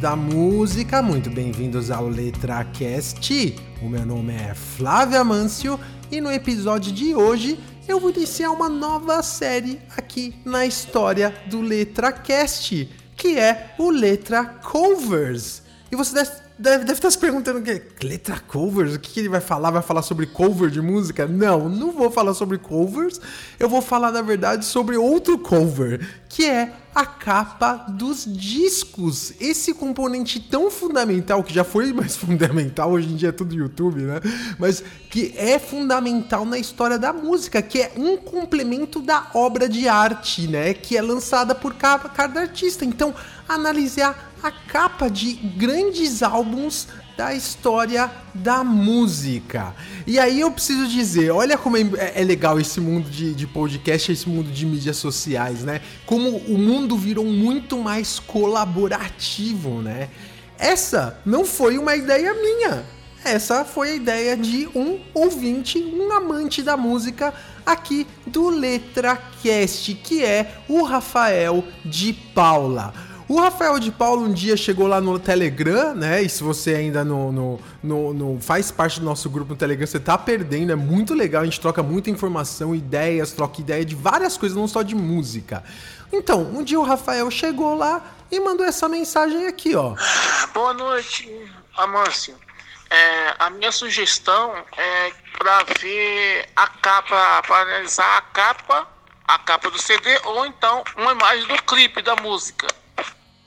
Da música, muito bem-vindos ao LetraCast. O meu nome é Flávia Mâncio e no episódio de hoje eu vou iniciar uma nova série aqui na história do LetraCast, que é o Letra Covers. E você deve, deve, deve estar se perguntando o que letra covers? O que, que ele vai falar? Vai falar sobre cover de música? Não, não vou falar sobre covers. Eu vou falar, na verdade, sobre outro cover, que é a capa dos discos. Esse componente tão fundamental, que já foi mais fundamental, hoje em dia é tudo YouTube, né? Mas que é fundamental na história da música, que é um complemento da obra de arte, né? Que é lançada por cada, cada artista. Então, analisar a capa de grandes álbuns da história da música. E aí eu preciso dizer, olha como é, é legal esse mundo de, de podcast, esse mundo de mídias sociais, né? Como o mundo virou muito mais colaborativo, né? Essa não foi uma ideia minha. Essa foi a ideia de um ouvinte, um amante da música aqui do LetraCast, que é o Rafael de Paula. O Rafael de Paulo um dia chegou lá no Telegram, né? E se você ainda não, não, faz parte do nosso grupo no Telegram, você tá perdendo. É muito legal, a gente troca muita informação, ideias, troca ideia de várias coisas, não só de música. Então, um dia o Rafael chegou lá e mandou essa mensagem aqui, ó. Boa noite, Amâncio. É, a minha sugestão é para ver a capa, para analisar a capa, a capa do CD ou então uma imagem do clipe da música.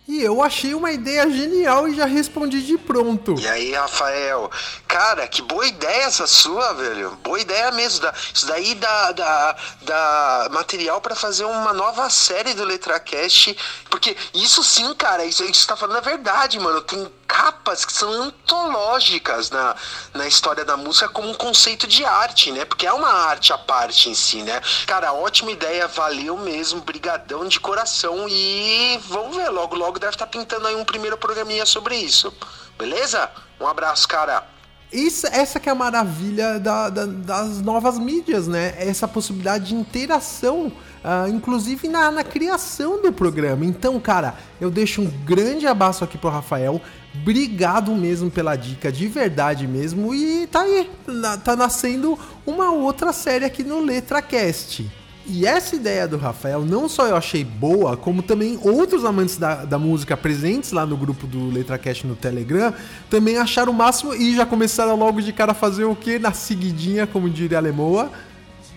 E eu achei uma ideia genial e já respondi de pronto. E aí, Rafael? Cara, que boa ideia essa sua, velho. Boa ideia mesmo. Isso daí dá, dá, dá material para fazer uma nova série do LetraCast. Porque isso sim, cara, isso, isso tá falando a verdade, mano. Tem capas que são antológicas na, na história da música como um conceito de arte, né? Porque é uma arte à parte em si, né? Cara, ótima ideia, valeu mesmo, brigadão de coração e vamos ver, logo logo deve estar pintando aí um primeiro programinha sobre isso. Beleza? Um abraço, cara. Isso, essa que é a maravilha da, da, das novas mídias, né? Essa possibilidade de interação, uh, inclusive na, na, criação do programa. Então, cara, eu deixo um grande abraço aqui pro Rafael. Obrigado mesmo pela dica, de verdade mesmo. E tá aí, tá nascendo uma outra série aqui no LetraCast. E essa ideia do Rafael, não só eu achei boa, como também outros amantes da, da música presentes lá no grupo do LetraCast no Telegram também acharam o máximo e já começaram logo de cara a fazer o que? Na seguidinha, como diria a Lemoa.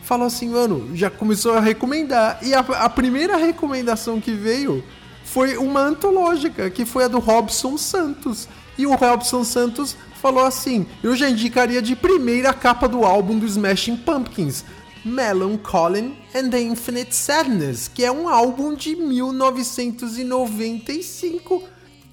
Falou assim, mano, já começou a recomendar. E a, a primeira recomendação que veio foi uma antológica, que foi a do Robson Santos. E o Robson Santos falou assim: eu já indicaria de primeira a capa do álbum do Smashing Pumpkins. Melancholy and the Infinite Sadness, que é um álbum de 1995.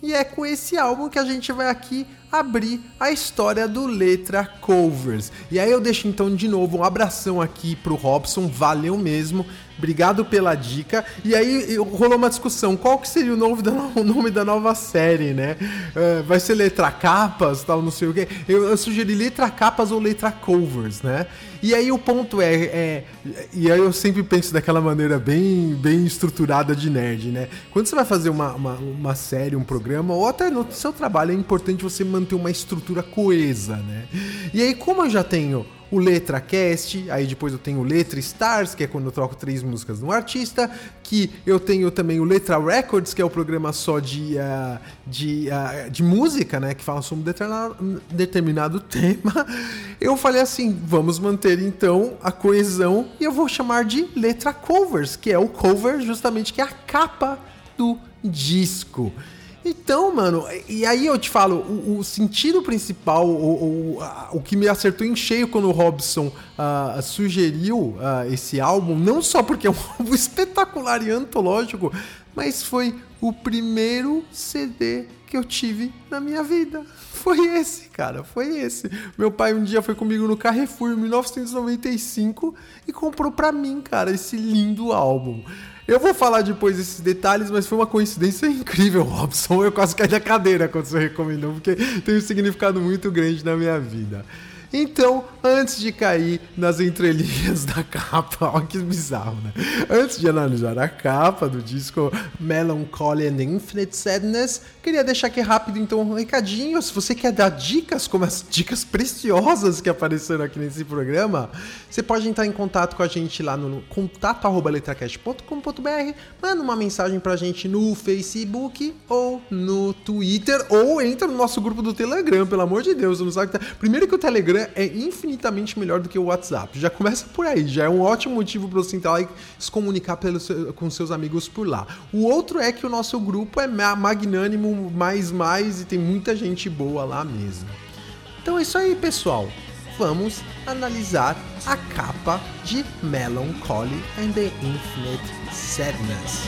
E é com esse álbum que a gente vai aqui abrir a história do Letra Covers. E aí eu deixo então de novo um abração aqui pro Robson, valeu mesmo. Obrigado pela dica. E aí rolou uma discussão, qual que seria o nome da, o nome da nova série, né? Uh, vai ser Letra Capas, tal, não sei o quê. Eu, eu, sugeri Letra Capas ou Letra Covers, né? E aí o ponto é, é, E aí eu sempre penso daquela maneira bem, bem estruturada de nerd, né? Quando você vai fazer uma, uma, uma série, um programa, ou até no seu trabalho, é importante você manter uma estrutura coesa, né? E aí, como eu já tenho o LetraCast, aí depois eu tenho o Letra Stars, que é quando eu troco três músicas no artista, que eu tenho também o Letra Records, que é o programa só de, uh, de, uh, de música, né, que fala sobre um determinado tema. Eu falei assim, vamos manter então a coesão e eu vou chamar de Letra Covers, que é o cover justamente que é a capa do disco. Então, mano, e aí eu te falo, o, o sentido principal, o, o, o que me acertou em cheio quando o Robson uh, sugeriu uh, esse álbum, não só porque é um álbum espetacular e antológico, mas foi o primeiro CD que eu tive na minha vida. Foi esse, cara, foi esse. Meu pai um dia foi comigo no Carrefour em 1995 e comprou para mim, cara, esse lindo álbum. Eu vou falar depois desses detalhes, mas foi uma coincidência incrível, Robson. Eu quase caí da cadeira quando você recomendou, porque tem um significado muito grande na minha vida. Então, antes de cair nas entrelinhas da capa, ó que bizarro, né? Antes de analisar a capa do disco Melancholy and Infinite Sadness, queria deixar aqui rápido então um recadinho. Se você quer dar dicas, como as dicas preciosas que apareceram aqui nesse programa, você pode entrar em contato com a gente lá no contato@letracast.com.br, manda uma mensagem pra gente no Facebook ou no Twitter ou entra no nosso grupo do Telegram, pelo amor de Deus, não sabe. Primeiro que o Telegram Telegram é infinitamente melhor do que o WhatsApp. Já começa por aí, já é um ótimo motivo para você entrar lá e se comunicar com seus amigos por lá. O outro é que o nosso grupo é magnânimo, mais mais, e tem muita gente boa lá mesmo. Então é isso aí, pessoal. Vamos analisar a capa de Melancholy and the Infinite Sadness.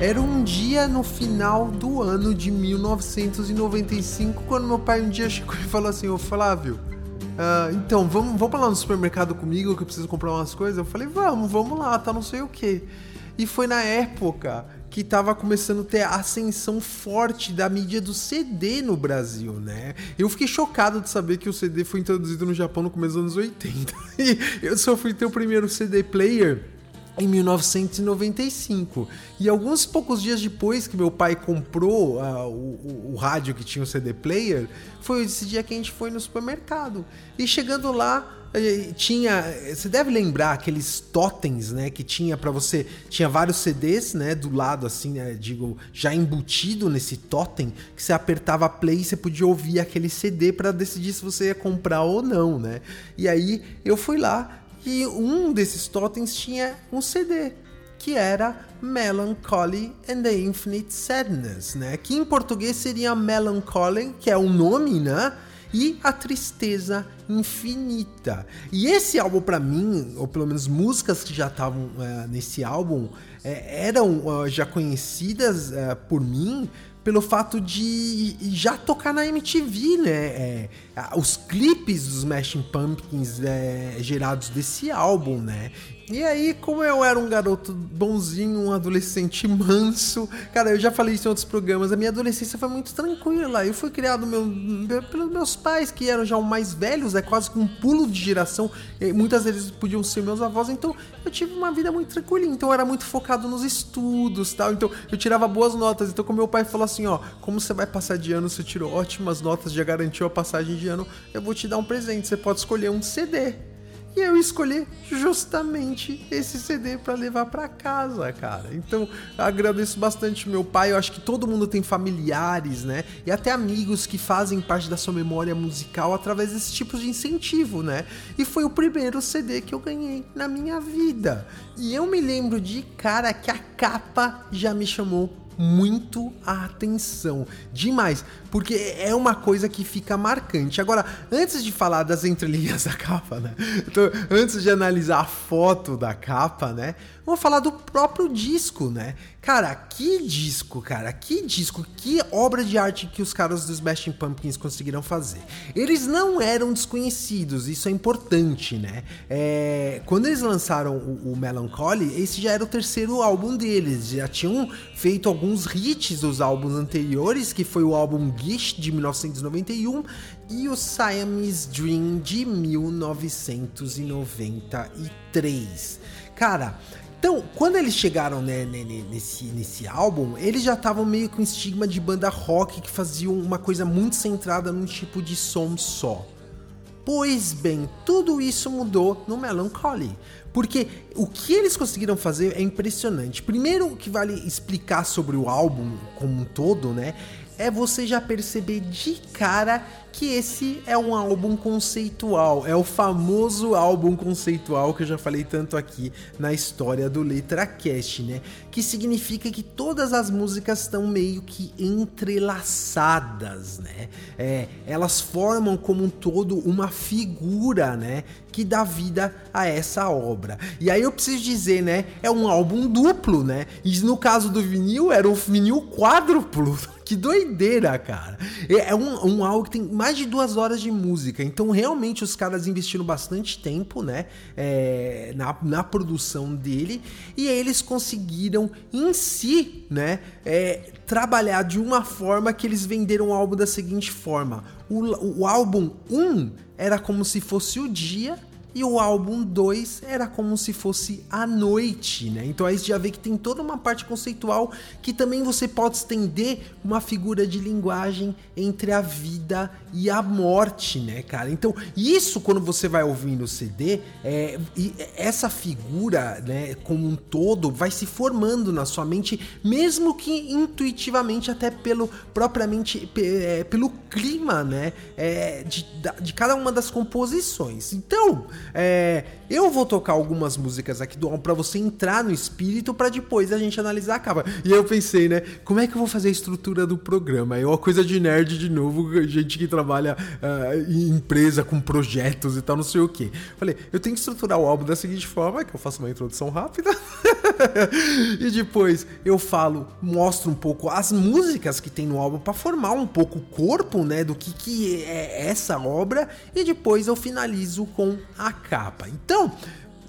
Era um dia no final do ano de 1995, quando meu pai um dia chegou e falou assim: Ô Flávio, uh, então vamos, vamos lá no supermercado comigo que eu preciso comprar umas coisas? Eu falei: Vamos, vamos lá, tá não sei o que. E foi na época que estava começando a ter ascensão forte da mídia do CD no Brasil, né? Eu fiquei chocado de saber que o CD foi introduzido no Japão no começo dos anos 80. E eu só fui ter o primeiro CD player em 1995. E alguns poucos dias depois que meu pai comprou uh, o, o, o, rádio que tinha o CD player, foi esse dia que a gente foi no supermercado. E chegando lá, eh, tinha, você deve lembrar aqueles totens, né, que tinha para você, tinha vários CDs, né, do lado assim, né, digo, já embutido nesse totem, que você apertava play e você podia ouvir aquele CD para decidir se você ia comprar ou não, né? E aí eu fui lá e um desses totens tinha um CD que era Melancholy and the Infinite Sadness, né? Que em português seria Melancholy, que é o nome, né? E a tristeza infinita. E esse álbum para mim, ou pelo menos músicas que já estavam uh, nesse álbum, é, eram uh, já conhecidas uh, por mim pelo fato de já tocar na MTV, né? É, os clipes dos Smashing Pumpkins é, gerados desse álbum, né? E aí, como eu era um garoto bonzinho, um adolescente manso, cara, eu já falei isso em outros programas, a minha adolescência foi muito tranquila. Eu fui criado meu, pelos meus pais, que eram já mais velhos, é quase que um pulo de geração. muitas vezes podiam ser meus avós, então eu tive uma vida muito tranquila. Então eu era muito focado nos estudos tal. Então eu tirava boas notas. Então, como meu pai falou assim: ó, como você vai passar de ano, você tirou ótimas notas, já garantiu a passagem de ano, eu vou te dar um presente. Você pode escolher um CD. E eu escolhi justamente esse CD para levar para casa, cara. Então, agradeço bastante meu pai. Eu acho que todo mundo tem familiares, né? E até amigos que fazem parte da sua memória musical através desse tipo de incentivo, né? E foi o primeiro CD que eu ganhei na minha vida. E eu me lembro de cara que a capa já me chamou muito a atenção. Demais. Porque é uma coisa que fica marcante. Agora, antes de falar das entrelinhas da capa, né? Então, antes de analisar a foto da capa, né? Vamos falar do próprio disco, né? Cara, que disco, cara, que disco, que obra de arte que os caras dos Smashing Pumpkins conseguiram fazer. Eles não eram desconhecidos, isso é importante, né? É, quando eles lançaram o, o Melancholy, esse já era o terceiro álbum deles, já tinham feito alguns hits dos álbuns anteriores, que foi o álbum Gish de 1991 e o Siamese Dream de 1993. Cara, então, quando eles chegaram né, nesse, nesse álbum, eles já estavam meio com estigma de banda rock que faziam uma coisa muito centrada num tipo de som só. Pois bem, tudo isso mudou no Melancholy. Porque o que eles conseguiram fazer é impressionante. Primeiro, o que vale explicar sobre o álbum como um todo, né? É você já perceber de cara que esse é um álbum conceitual, é o famoso álbum conceitual que eu já falei tanto aqui na história do Letra Cast, né? Que significa que todas as músicas estão meio que entrelaçadas, né? É, elas formam como um todo uma figura, né? Que dá vida a essa obra. E aí eu preciso dizer, né? É um álbum duplo, né? E no caso do vinil, era um vinil quádruplo. Que doideira, cara. É, é um, um álbum que tem mais de duas horas de música. Então, realmente, os caras investiram bastante tempo, né? É, na, na produção dele. E eles conseguiram, em si, né? É, trabalhar de uma forma que eles venderam o álbum da seguinte forma: o, o álbum 1 era como se fosse o dia e o álbum 2 era como se fosse a noite, né? Então aí você já vê que tem toda uma parte conceitual que também você pode estender uma figura de linguagem entre a vida e a morte, né, cara? Então, isso quando você vai ouvindo o CD, é, essa figura, né, como um todo, vai se formando na sua mente, mesmo que intuitivamente, até pelo propriamente é, pelo clima, né, é, de, de cada uma das composições. Então, é, eu vou tocar algumas músicas aqui do álbum para você entrar no espírito para depois a gente analisar a capa. E eu pensei, né, como é que eu vou fazer a estrutura do programa? É uma coisa de nerd de novo, gente que trabalha uh, em empresa com projetos e tal, não sei o que. Falei, eu tenho que estruturar o álbum da seguinte forma, que eu faço uma introdução rápida. e depois eu falo, mostro um pouco as músicas que tem no álbum para formar um pouco o corpo, né, do que que é essa obra e depois eu finalizo com a capa. Então,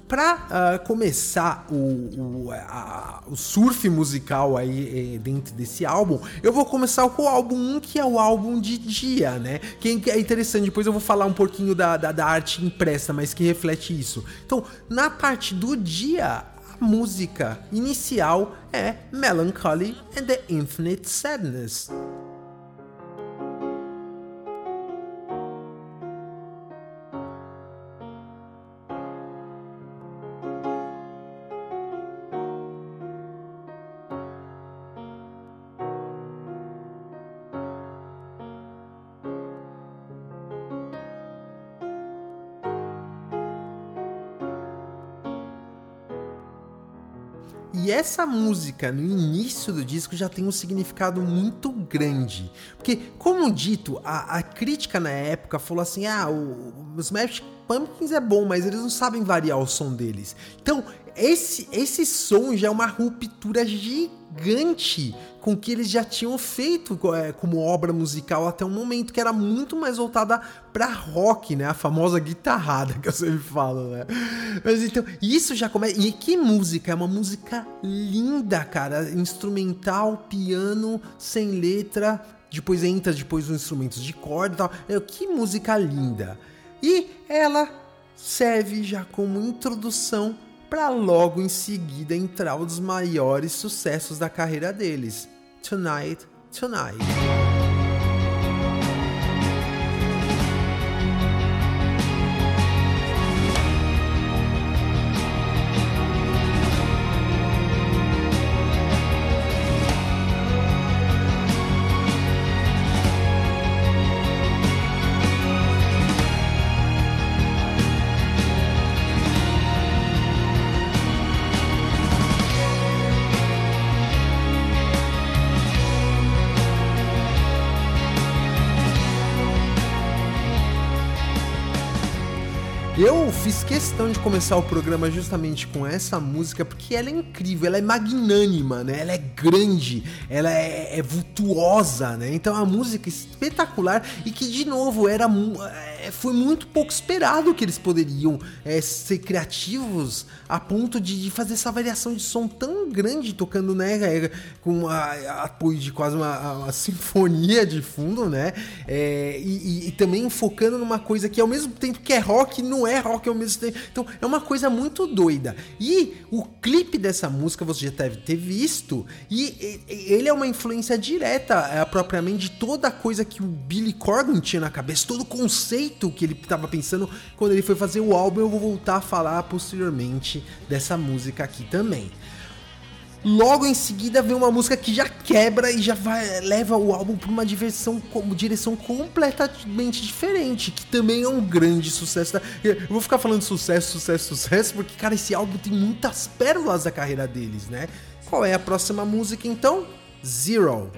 para uh, ah, começar o, o, a, o, surf musical aí eh, dentro desse álbum, eu vou começar com o álbum 1, que é o álbum de dia, né? Que é interessante, depois eu vou falar um pouquinho da, da, da arte impressa, mas que reflete isso. Então, na parte do dia, música inicial é Melancholy and the Infinite Sadness. E essa música no início do disco já tem um significado muito grande. Porque, como dito, a, a crítica na época falou assim: ah, o, o Smash Pumpkins é bom, mas eles não sabem variar o som deles. Então, esse, esse som já é uma ruptura gigante com o que eles já tinham feito é, como obra musical até o momento, que era muito mais voltada para rock, né? A famosa guitarrada que eu sempre falo, né? Mas então, isso já começa. E que música? É uma música linda, cara. Instrumental, piano, sem letra. Depois entra depois os instrumentos de corda e tal. É, que música linda. E ela serve já como introdução para logo em seguida entrar um dos maiores sucessos da carreira deles, Tonight, Tonight. don't de começar o programa justamente com essa música porque ela é incrível, ela é magnânima, né? Ela é grande, ela é, é vultuosa, né? Então é uma música espetacular e que de novo era é, foi muito pouco esperado que eles poderiam é, ser criativos a ponto de, de, fazer essa variação de som tão grande tocando, né? É, com a, apoio de quase uma, uma, sinfonia de fundo, né? É, e, e, e também focando numa coisa que ao mesmo tempo que é rock não é rock ao mesmo tempo. Então é uma coisa muito doida. E o clipe dessa música você já deve ter visto. E ele é uma influência direta, é, propriamente, de toda a coisa que o Billy Corgan tinha na cabeça, todo o conceito que ele estava pensando quando ele foi fazer o álbum. Eu vou voltar a falar posteriormente dessa música aqui também. Logo em seguida vem uma música que já quebra e já vai, leva o álbum para uma diversão, direção completamente diferente, que também é um grande sucesso. Eu vou ficar falando sucesso, sucesso, sucesso, porque, cara, esse álbum tem muitas pérolas da carreira deles, né? Qual é a próxima música então? Zero.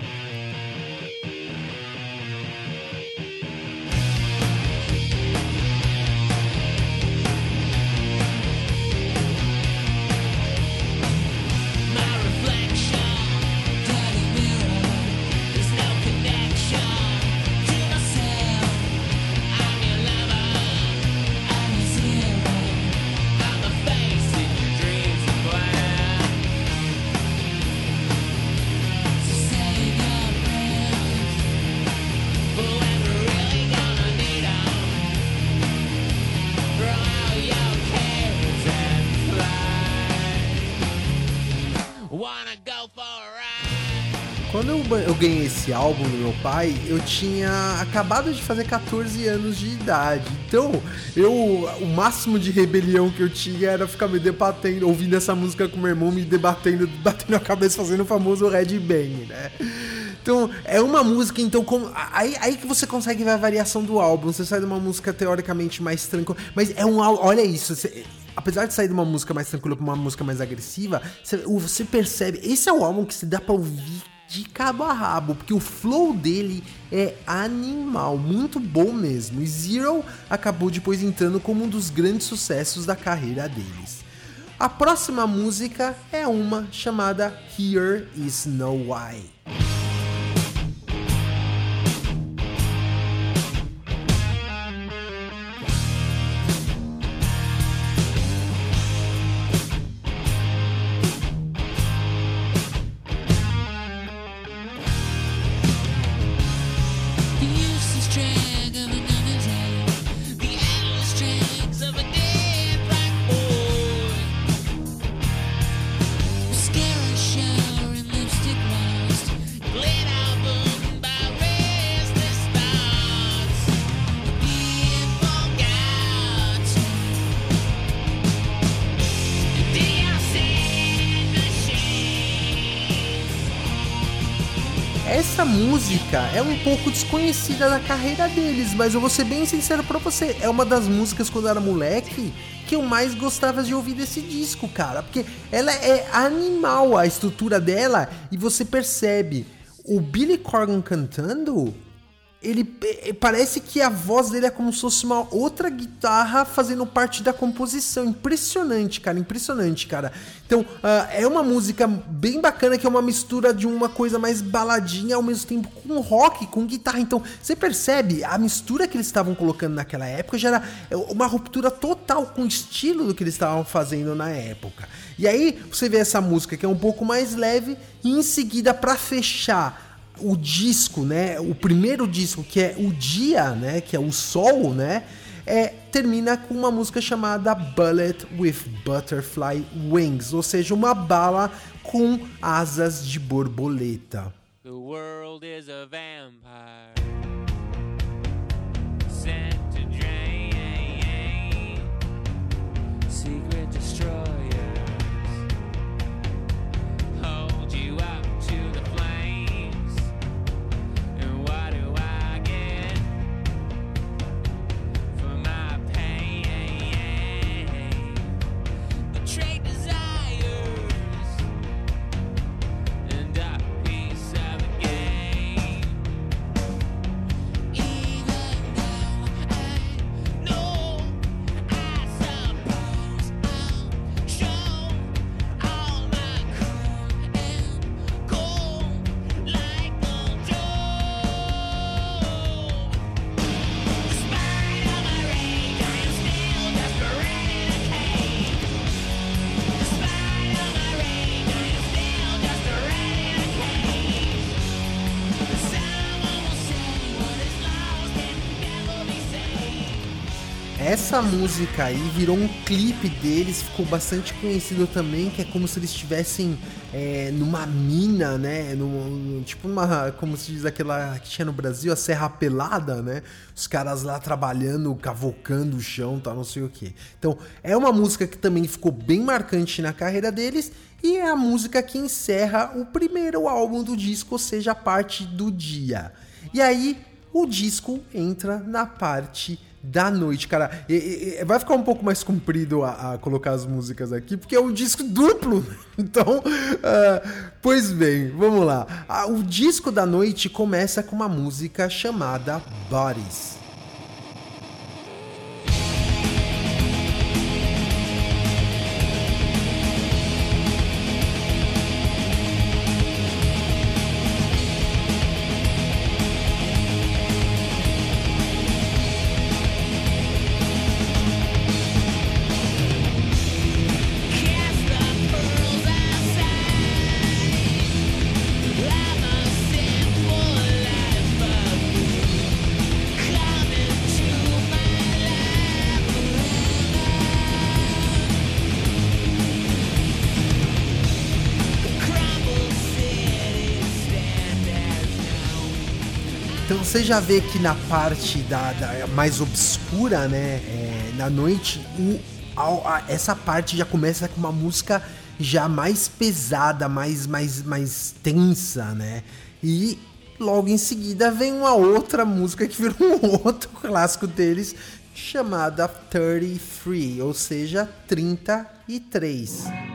Eu ganhei esse álbum do meu pai, eu tinha acabado de fazer 14 anos de idade. Então, eu o máximo de rebelião que eu tinha era ficar me debatendo, ouvindo essa música com meu irmão, me debatendo, batendo a cabeça, fazendo o famoso Red Bang, né? Então, é uma música, então, como, aí, aí que você consegue ver a variação do álbum. Você sai de uma música teoricamente mais tranquila. Mas é um Olha isso. Você, apesar de sair de uma música mais tranquila pra uma música mais agressiva, você, você percebe. Esse é o álbum que se dá pra ouvir de cabo a rabo, porque o flow dele é animal, muito bom mesmo. E Zero acabou depois entrando como um dos grandes sucessos da carreira deles. A próxima música é uma chamada Here Is No Why. Essa música é um pouco desconhecida da carreira deles, mas eu vou ser bem sincero para você, é uma das músicas quando eu era moleque que eu mais gostava de ouvir desse disco, cara, porque ela é animal a estrutura dela e você percebe o Billy Corgan cantando ele parece que a voz dele é como se fosse uma outra guitarra fazendo parte da composição. Impressionante, cara, impressionante, cara. Então, uh, é uma música bem bacana que é uma mistura de uma coisa mais baladinha ao mesmo tempo com rock, com guitarra. Então, você percebe a mistura que eles estavam colocando naquela época já era uma ruptura total com o estilo do que eles estavam fazendo na época. E aí, você vê essa música que é um pouco mais leve e em seguida para fechar o disco, né? O primeiro disco, que é o dia, né? Que é o sol, né? É, termina com uma música chamada Bullet with Butterfly Wings, ou seja, uma bala com asas de borboleta. The world is a vampire. Sent essa música aí virou um clipe deles, ficou bastante conhecido também, que é como se eles estivessem é, numa mina, né? Tipo uma, como se diz aquela que tinha no Brasil, a Serra Pelada, né? Os caras lá trabalhando, cavocando o chão, tal, não sei o que. Então, é uma música que também ficou bem marcante na carreira deles e é a música que encerra o primeiro álbum do disco, ou seja, a parte do dia. E aí, o disco entra na parte da noite, cara. E, e, vai ficar um pouco mais comprido a, a, colocar as músicas aqui, porque é um disco duplo. Então, uh, pois bem, vamos lá. Uh, o disco da noite começa com uma música chamada Bodies. Você já vê que na parte da, da mais obscura, né, é, na noite, o, a, a, essa parte já começa com uma música já mais pesada, mais, mais, mais tensa, né? E logo em seguida vem uma outra música que virou um outro clássico deles, chamada 33, ou seja, 33.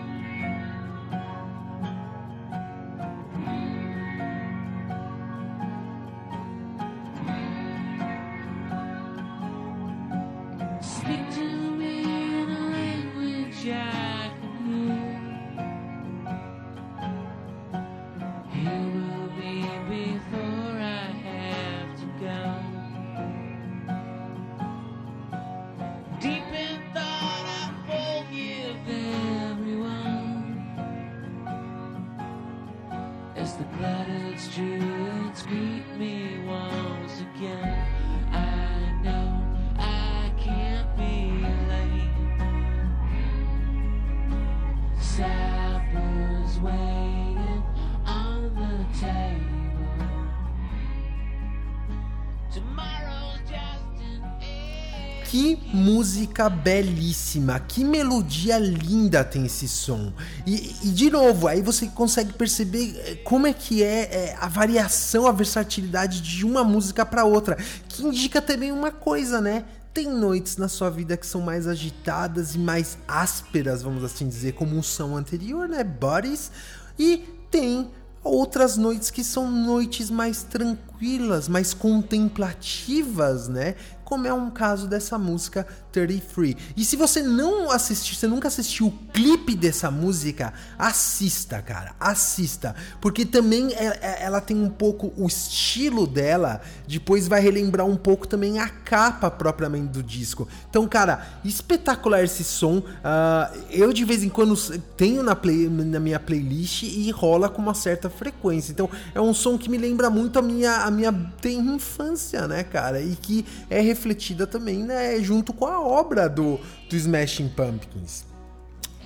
Que música belíssima, que melodia linda tem esse som. E, e, de novo, aí você consegue perceber eh, como é que é, é a variação, a versatilidade de uma música para outra, que indica também uma coisa, né? Tem noites na sua vida que são mais agitadas e mais ásperas, vamos assim dizer, como o som anterior, né? Bodies. E tem outras noites que são noites mais tranquilas, mais contemplativas, né? Como é um caso dessa música 33. E se você não assistiu, você nunca assistiu o clipe dessa música, assista, cara, assista, porque também é, é, ela tem um pouco o estilo dela, depois vai relembrar um pouco também a capa propriamente do disco. Então, cara, espetacular esse som. Uh, eu de vez em quando tenho na, play, na minha playlist e rola com uma certa frequência. Então, é um som que me lembra muito a minha, a minha infância, né, cara, e que é refletida também né, junto com a obra do, do Smashing Pumpkins.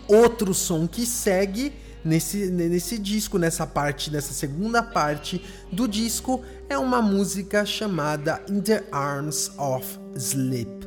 Outro som que segue nesse, nesse disco, nessa parte, nessa segunda parte do disco, é uma música chamada In the Arms of Sleep.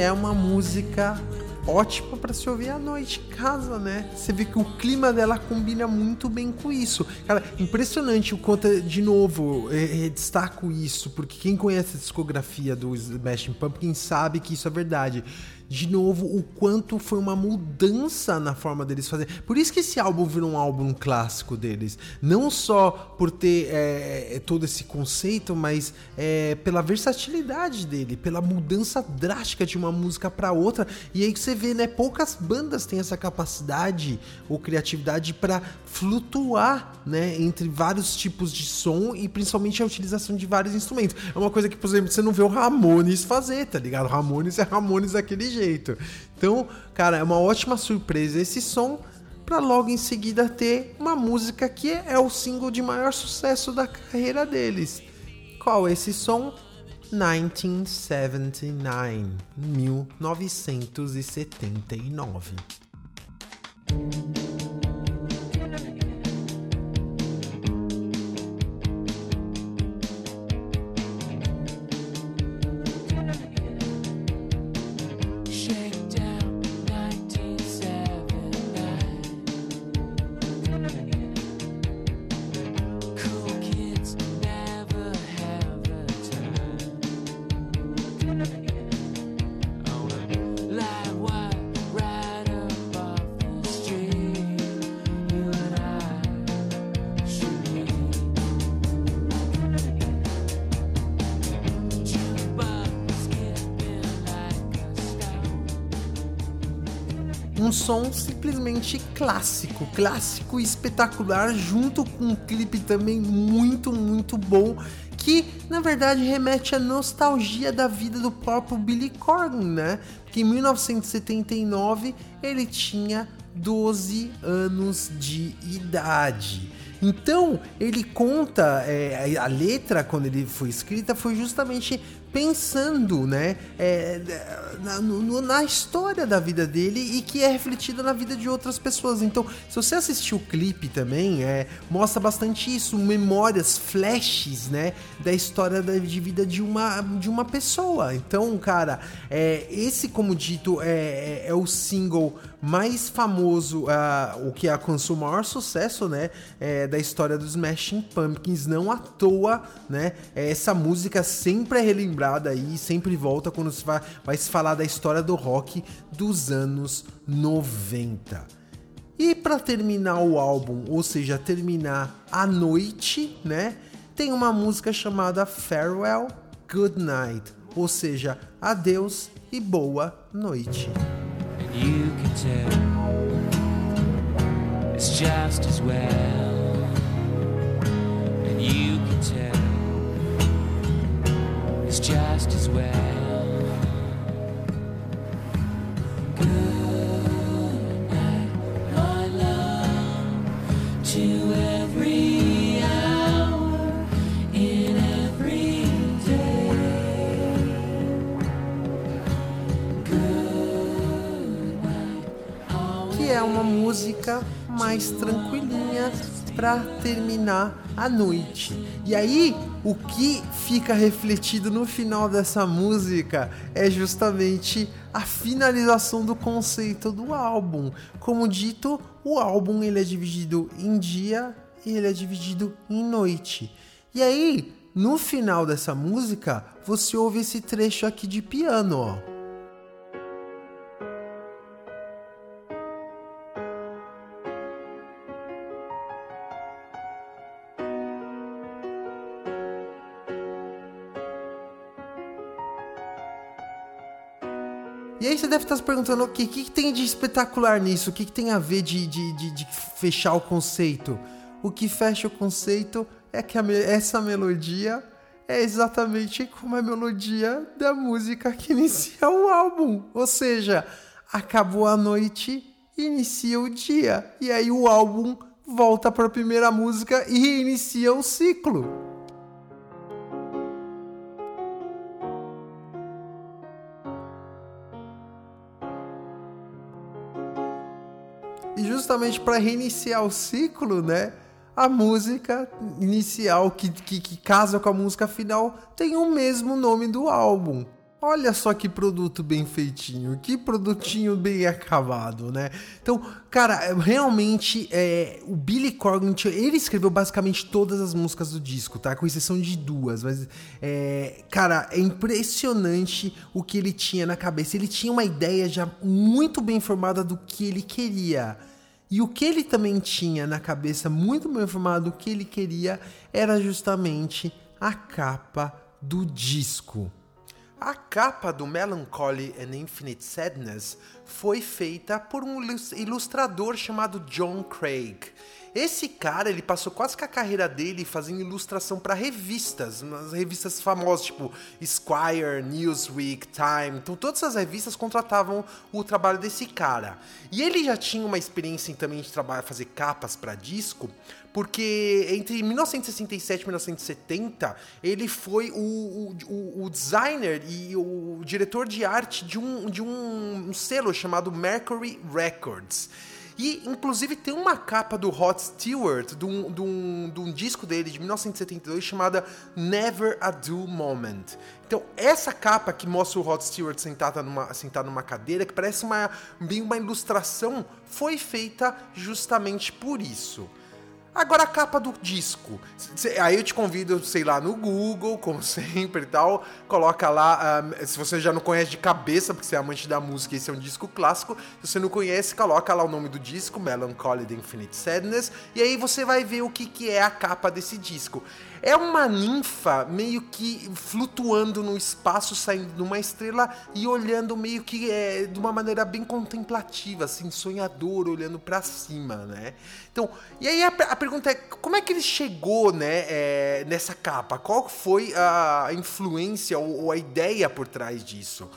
É uma música ótima para se ouvir à noite em casa, né? Você vê que o clima dela combina muito bem com isso. Cara, impressionante o quanto, de novo, é, é, destaco isso, porque quem conhece a discografia do Smashing Pumpkins sabe que isso é verdade. De novo o quanto foi uma mudança na forma deles fazer. Por isso que esse álbum virou um álbum clássico deles. Não só por ter é, todo esse conceito, mas é, pela versatilidade dele, pela mudança drástica de uma música para outra. E aí que você vê, né? Poucas bandas têm essa capacidade ou criatividade para flutuar, né? Entre vários tipos de som e principalmente a utilização de vários instrumentos. É uma coisa que, por exemplo, você não vê o Ramones fazer, tá ligado? Ramones é Ramones daquele jeito. Então, cara, é uma ótima surpresa esse som para logo em seguida ter uma música que é o single de maior sucesso da carreira deles. Qual é esse som? 1979, 1979. Clássico, clássico e espetacular, junto com um clipe também muito, muito bom, que na verdade remete à nostalgia da vida do próprio Billy Corgan, né? Porque em 1979 ele tinha 12 anos de idade. Então ele conta é, a letra quando ele foi escrita foi justamente pensando, né, é, na, no, na, história da vida dele e que é refletida na vida de outras pessoas. Então, se você assistir o clipe também, é, mostra bastante isso, memórias, flashes, né, da história da, de vida de uma, de uma pessoa. Então, cara, é, esse, como dito, é, é, é o single mais famoso, uh, o que alcançou o maior sucesso, né, é, da história dos Smashing Pumpkins. Não à toa, né, essa música sempre é relembrada aí, sempre volta quando se vai, vai se falar da história do rock dos anos 90. E para terminar o álbum, ou seja, terminar a noite, né, tem uma música chamada Farewell, Good Night, ou seja, adeus e boa noite. You can tell it's just as well, and you can tell it's just as well. Good night, my love, to every que é uma música mais tranquilinha para terminar a noite. E aí, o que fica refletido no final dessa música é justamente a finalização do conceito do álbum. Como dito, o álbum ele é dividido em dia e ele é dividido em noite. E aí, no final dessa música, você ouve esse trecho aqui de piano, ó. Aí você deve estar se perguntando, o que, que tem de espetacular nisso? O que, que tem a ver de, de, de, de, fechar o conceito? O que fecha o conceito é que a, essa melodia é exatamente como a melodia da música que inicia o álbum. Ou seja, acabou a noite, inicia o dia. E aí o álbum volta para a primeira música e inicia o ciclo. Justamente para reiniciar o ciclo, né? A música inicial que, que, que casa com a música final tem o mesmo nome do álbum. Olha só que produto bem feitinho, que produtinho bem acabado, né? Então, cara, realmente é, o Billy Corgan, ele escreveu basicamente todas as músicas do disco, tá? Com exceção de duas, mas é, cara, é impressionante o que ele tinha na cabeça. Ele tinha uma ideia já muito bem formada do que ele queria. E o que ele também tinha na cabeça muito bem formado do que ele queria era justamente a capa do disco. A capa do Melancholy and Infinite Sadness foi feita por um ilustrador chamado John Craig. Esse cara, ele passou quase que a carreira dele fazendo ilustração para revistas, umas revistas famosas, tipo Esquire, Newsweek, Time. Então todas as revistas contratavam o trabalho desse cara. E ele já tinha uma experiência também de trabalhar, fazer capas para disco, porque entre 1967 e 1970 ele foi o, o, o, designer e o diretor de arte de um, de um selo chamado Mercury Records. E, inclusive, tem uma capa do Hot Stewart, de um, de, um, de um disco dele de 1972 chamada Never a Do Moment. Então, essa capa que mostra o Rod Stewart sentado numa, sentado numa cadeira, que parece uma, bem uma ilustração, foi feita justamente por isso. Agora a capa do disco. Aí eu te convido, sei lá, no Google, como sempre e tal. Coloca lá, um, se você já não conhece de cabeça, porque você é amante da música, esse é um disco clássico. Se você não conhece, coloca lá o nome do disco, Melancholy The Infinite Sadness. E aí você vai ver o que, que é a capa desse disco. É uma ninfa meio que flutuando no espaço, saindo de uma estrela e olhando meio que é, de uma maneira bem contemplativa, assim, sonhador, olhando para cima, né? Então, e aí a, a, pergunta é, como é que ele chegou, né, é, nessa capa? Qual foi a influência ou, ou a ideia por trás disso?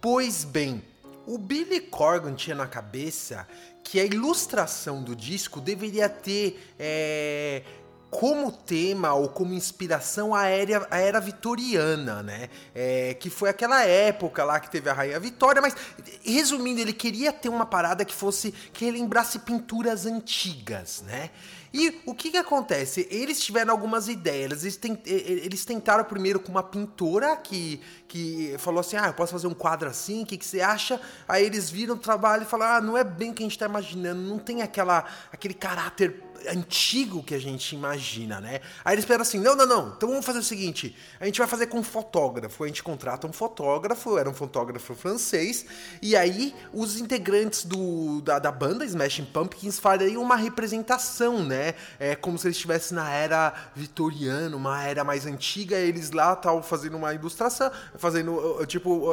Pois bem, o Billy Corgan tinha na cabeça que a ilustração do disco deveria ter é, como tema ou como inspiração a era, a era vitoriana, né? É, que foi aquela época lá que teve a Rainha Vitória, mas resumindo, ele queria ter uma parada que fosse que relembrasse pinturas antigas, né? E o que que acontece? Eles tiveram algumas ideias. Eles, tent, eles tentaram primeiro com uma pintora que, que falou assim: Ah, eu posso fazer um quadro assim, o que, que você acha? Aí eles viram o trabalho e falaram: Ah, não é bem o que a gente está imaginando, não tem aquela, aquele caráter antigo que a gente imagina, né? Aí eles esperam assim, não, não, não, então vamos fazer o seguinte, a gente vai fazer com um fotógrafo, a gente contrata um fotógrafo, era um fotógrafo francês, e aí os integrantes do, da, da banda Smashing Pumpkins fariam uma representação, né? É como se eles estivessem na era vitoriana, uma era mais antiga, eles lá estavam fazendo uma ilustração, fazendo tipo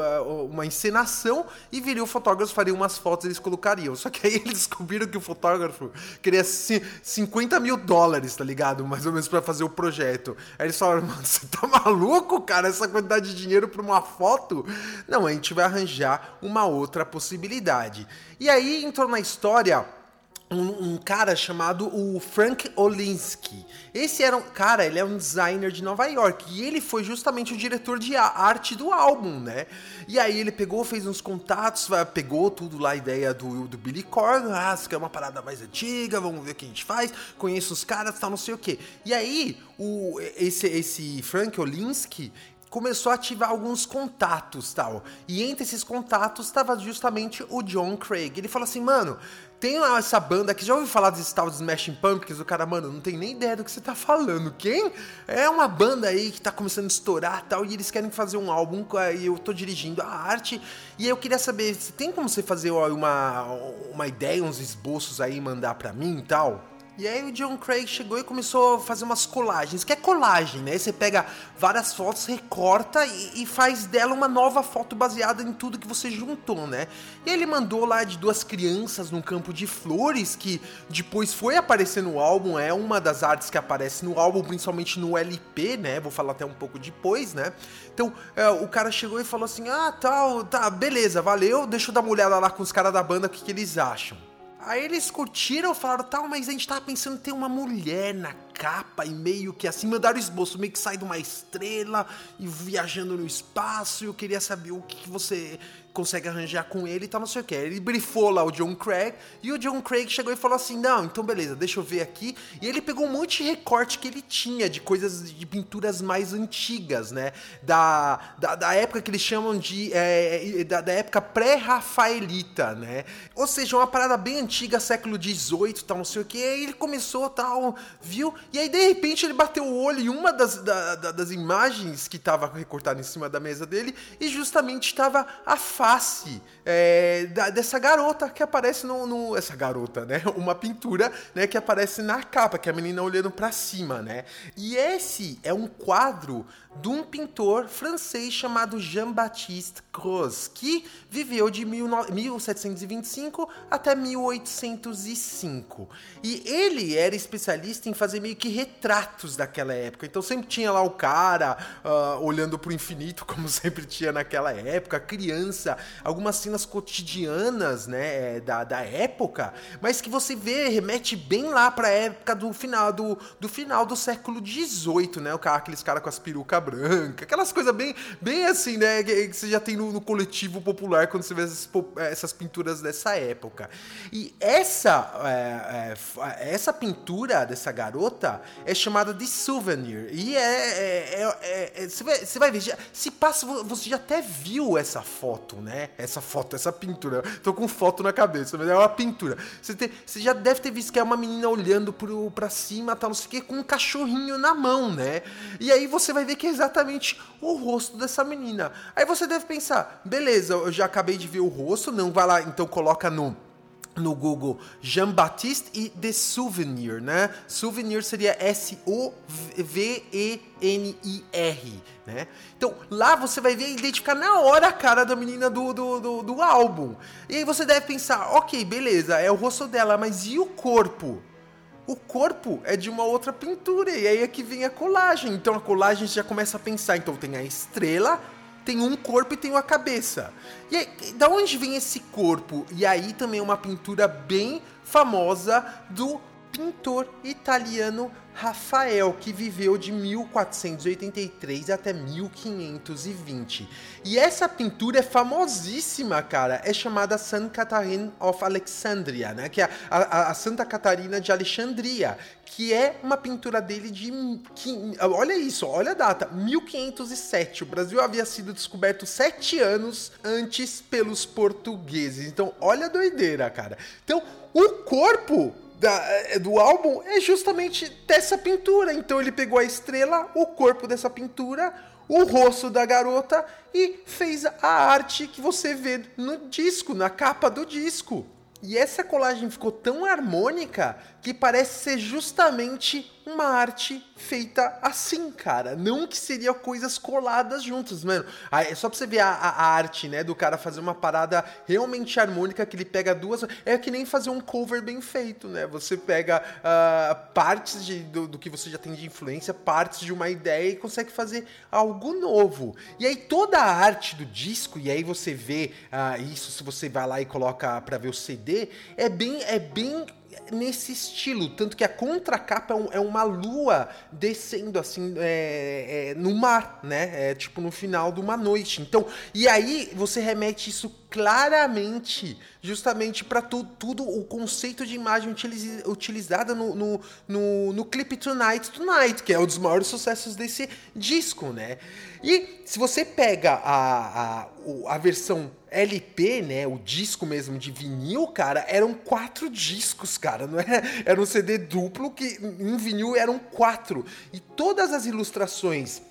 uma encenação, e viriam o fotógrafo, faria umas fotos eles colocariam. Só que aí eles descobriram que o fotógrafo queria se 50 mil dólares, tá ligado? Mais ou menos para fazer o projeto. Aí eles falaram, mano, você tá maluco, cara? Essa quantidade de dinheiro pra uma foto? Não, a gente vai arranjar uma outra possibilidade. E aí entrou na história um, um, cara chamado o Frank Olinsky. Esse era um cara, ele é um designer de Nova York e ele foi justamente o diretor de arte do álbum, né? E aí ele pegou, fez uns contatos, pegou tudo lá a ideia do, do Billy Corgan, ah, isso é uma parada mais antiga, vamos ver o que a gente faz, conheço os caras, tal, não sei o que. E aí o esse esse Frank Olinsky começou a ativar alguns contatos tal. E entre esses contatos estava justamente o John Craig. Ele falou assim, mano, tem essa banda que já ouviu falar desse tal de Smashing Pumpkins? O cara, mano, não tem nem ideia do que você tá falando. Quem? É uma banda aí que tá começando a estourar tal, e eles querem fazer um álbum, e eu tô dirigindo a arte, e eu queria saber, se tem como você fazer uma, uma ideia, uns esboços aí, mandar pra mim e tal? E aí o John Craig chegou e começou a fazer umas colagens, que é colagem, né? Você pega várias fotos, recorta e, e, faz dela uma nova foto baseada em tudo que você juntou, né? E ele mandou lá de duas crianças num campo de flores, que depois foi aparecer no álbum, é uma das artes que aparece no álbum, principalmente no LP, né? Vou falar até um pouco depois, né? Então é, o cara chegou e falou assim: ah, tal, tá, beleza, valeu, deixa eu dar uma olhada lá com os caras da banda, o que, que eles acham. Aí eles curtiram, falaram, tal, mas a gente tava pensando em ter uma mulher na capa e meio que assim, mandaram esboço, meio que sai de uma estrela e viajando no espaço. Eu queria saber o que, que você consegue arranjar com ele e tal, não sei o que. Ele brifou lá o John Craig e o John Craig chegou e falou assim: Não, então beleza, deixa eu ver aqui. E ele pegou um monte de recorte que ele tinha de coisas de pinturas mais antigas, né? Da, da, da época que eles chamam de. É, da, da, época pré-rafaelita, né? Ou seja, uma parada bem antiga, século XVIII, tal, não sei o que. Aí ele começou, tal, viu? E aí de repente ele bateu o olho em uma das, da, das imagens que estava recortada em cima da mesa dele e justamente estava a face é, da, dessa garota que aparece no, no, Essa garota, né? Uma pintura né, que aparece na capa, que é a menina olhando para cima, né? E esse é um quadro de um pintor francês chamado Jean-Baptiste Gros, que viveu de 1725 até 1805. E ele era especialista em fazer meio que retratos daquela época. Então sempre tinha lá o cara uh, olhando para o infinito, como sempre tinha naquela época, criança, algumas cenas cotidianas né, da, da época, mas que você vê, remete bem lá para a época do final do, do final do século XVIII, né? O cara, aqueles caras com as perucas branca, aquelas coisas bem, bem assim, né? Que, que você já tem no, no, coletivo popular quando você vê essas, essas pinturas dessa época. E essa, é, é, essa pintura dessa garota é chamada de souvenir. E é. é, é, é você, vai, você vai ver, já, se passa, você já até viu essa foto, né? Essa foto, essa pintura. Tô com foto na cabeça, mas é uma pintura. Você, você já deve ter visto que é uma menina olhando pro, pra cima, tal, não sei o que, com um cachorrinho na mão, né? E aí você vai ver que é exatamente o rosto dessa menina. Aí você deve pensar, beleza, eu já acabei de ver o rosto, não vai lá, então coloca no no Google Jean-Baptiste e The Souvenir, né? Souvenir seria S-O-V-E-N-I-R, né? Então, lá você vai ver identificar na hora a cara da menina do, do, do, do álbum. E aí você deve pensar, ok, beleza, é o rosto dela, mas e o corpo? o corpo é de uma outra pintura. E aí é que vem a colagem. Então a colagem já começa a pensar. Então tem a estrela, tem um corpo e tem uma cabeça. E aí, da onde vem esse corpo? E aí também uma pintura bem famosa do pintor italiano Rafael, que viveu de 1483 até 1520. E essa pintura é famosíssima, cara. É chamada Santa Catarina of Alexandria, né? Que é a, a, a Santa Catarina de Alexandria, que é uma pintura dele de. Que, olha isso, olha a data: 1507. O Brasil havia sido descoberto sete anos antes pelos portugueses. Então, olha a doideira, cara. Então, o corpo da, é, do álbum é justamente dessa pintura. Então ele pegou a estrela, o corpo dessa pintura, o rosto da garota e fez a arte que você vê no disco, na capa do disco. E essa colagem ficou tão harmônica que parece ser justamente uma arte feita assim, cara. Não que seria coisas coladas juntas, mano. É só pra você ver a, a, arte, né, do cara fazer uma parada realmente harmônica que ele pega duas. É que nem fazer um cover bem feito, né? Você pega uh, partes de, do, do, que você já tem de influência, partes de uma ideia e consegue fazer algo novo. E aí toda a arte do disco, e aí você vê uh, isso se você vai lá e coloca pra ver o CD, é bem, é bem nesse estilo, tanto que a contracapa é, um, é uma lua descendo assim é, é, no mar, né? É tipo no final de uma noite. Então, e aí você remete isso claramente, justamente para tu, tudo o conceito de imagem utiliz, utilizada no, no, no, no clipe Tonight Tonight, que é um dos maiores sucessos desse disco, né? E se você pega a, a, a versão LP, né, o disco mesmo de vinil, cara, eram quatro discos, cara, não era, era um CD duplo que em vinil eram quatro. E todas as ilustrações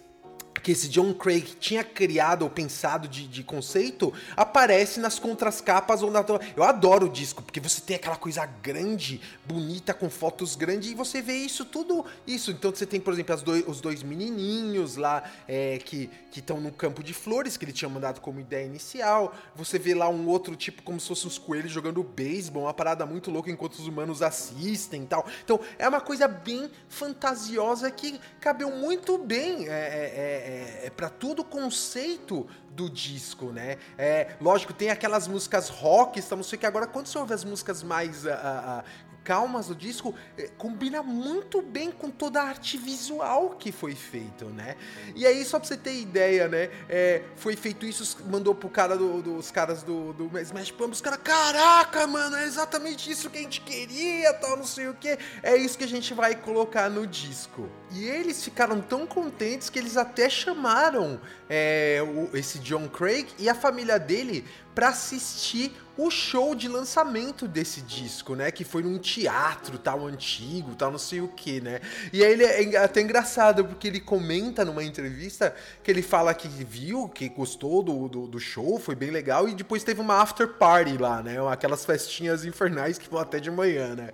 que esse John Craig tinha criado ou pensado de, de conceito aparece nas contrascapas ou na. Eu adoro o disco, porque você tem aquela coisa grande, bonita, com fotos grandes, e você vê isso tudo. Isso. Então você tem, por exemplo, dois, os dois menininhos lá é, que estão no campo de flores, que ele tinha mandado como ideia inicial. Você vê lá um outro tipo, como se fossem os coelhos jogando beisebol, uma parada muito louca enquanto os humanos assistem e tal. Então é uma coisa bem fantasiosa que cabeu muito bem. é, é, é é, para todo o conceito do disco, né? É, lógico, tem aquelas músicas rock, estamos que agora quando você ouve as músicas mais uh, uh, calmas do disco eh, combina muito bem com toda a arte visual que foi feito, né? E aí, só pra você ter ideia, né? É, foi feito isso, mandou pro cara do, dos caras do, do Smash Pump, os caras, caraca, mano, é exatamente isso que a gente queria, tal, não sei o que. É isso que a gente vai colocar no disco. E eles ficaram tão contentes que eles até chamaram é, o, esse John Craig e a família dele para assistir o show de lançamento desse disco, né? Que foi num teatro tal antigo, tal não sei o que, né? E aí ele é até engraçado porque ele comenta numa entrevista que ele fala que viu, que gostou do, do, do, show, foi bem legal e depois teve uma after party lá, né? Aquelas festinhas infernais que vão até de manhã, né?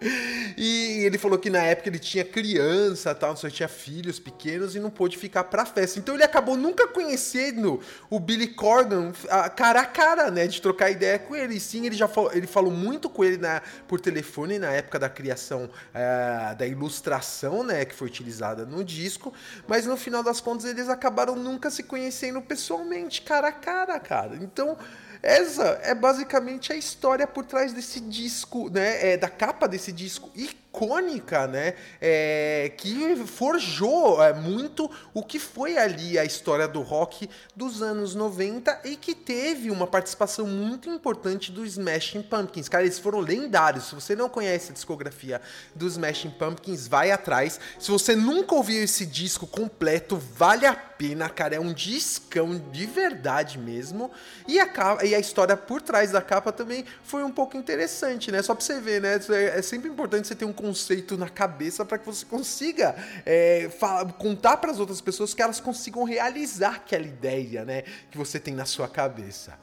E ele falou que na época ele tinha criança, tal, não sei, tinha filhos pequenos e não pôde ficar pra festa. Então ele acabou nunca conhecendo o Billy Corgan cara a cara, né? De trocar ideia com ele sim, ele já falou, ele falou muito com ele na, por telefone na época da criação é, da ilustração, né, que foi utilizada no disco, mas no final das contas eles acabaram nunca se conhecendo pessoalmente, cara a cara, cara. Então, essa é basicamente a história por trás desse disco, né? É, da capa desse disco icônica, né? É, que forjou é, muito o que foi ali a história do rock dos anos 90 e que teve uma participação muito importante do Smashing Pumpkins. Cara, eles foram lendários. Se você não conhece a discografia dos Smashing Pumpkins, vai atrás. Se você nunca ouviu esse disco completo, vale a pena, cara. É um discão de verdade mesmo. E a, e a história por trás da capa também foi um pouco interessante, né? Só pra você ver, né? É, é sempre importante você ter um conceito na cabeça para que você consiga é, falar, contar para as outras pessoas que elas consigam realizar aquela ideia, né? Que você tem na sua cabeça.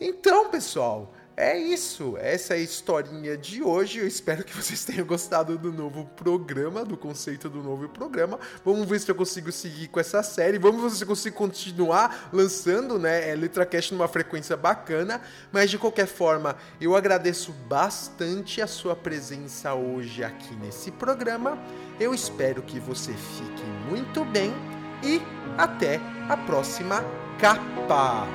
Então, pessoal, é isso, essa é a historinha de hoje. Eu espero que vocês tenham gostado do novo programa, do conceito do novo programa. Vamos ver se eu consigo seguir com essa série. Vamos ver se eu consigo continuar lançando, né, é, LetraCast numa frequência bacana. Mas de qualquer forma, eu agradeço bastante a sua presença hoje aqui nesse programa. Eu espero que você fique muito bem e até a próxima capa.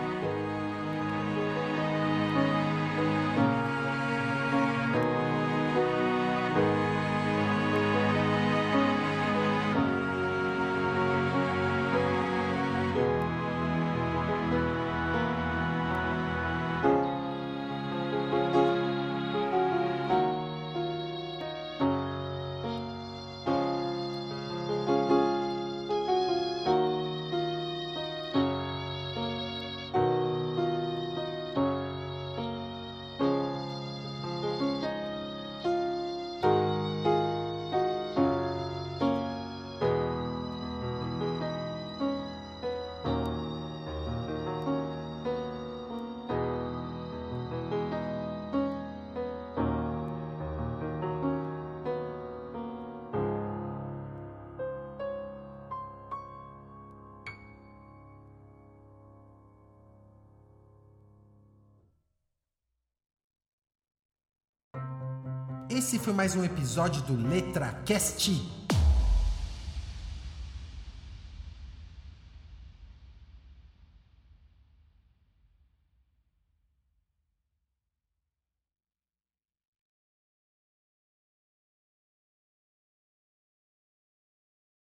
Esse foi mais um episódio do LetraCast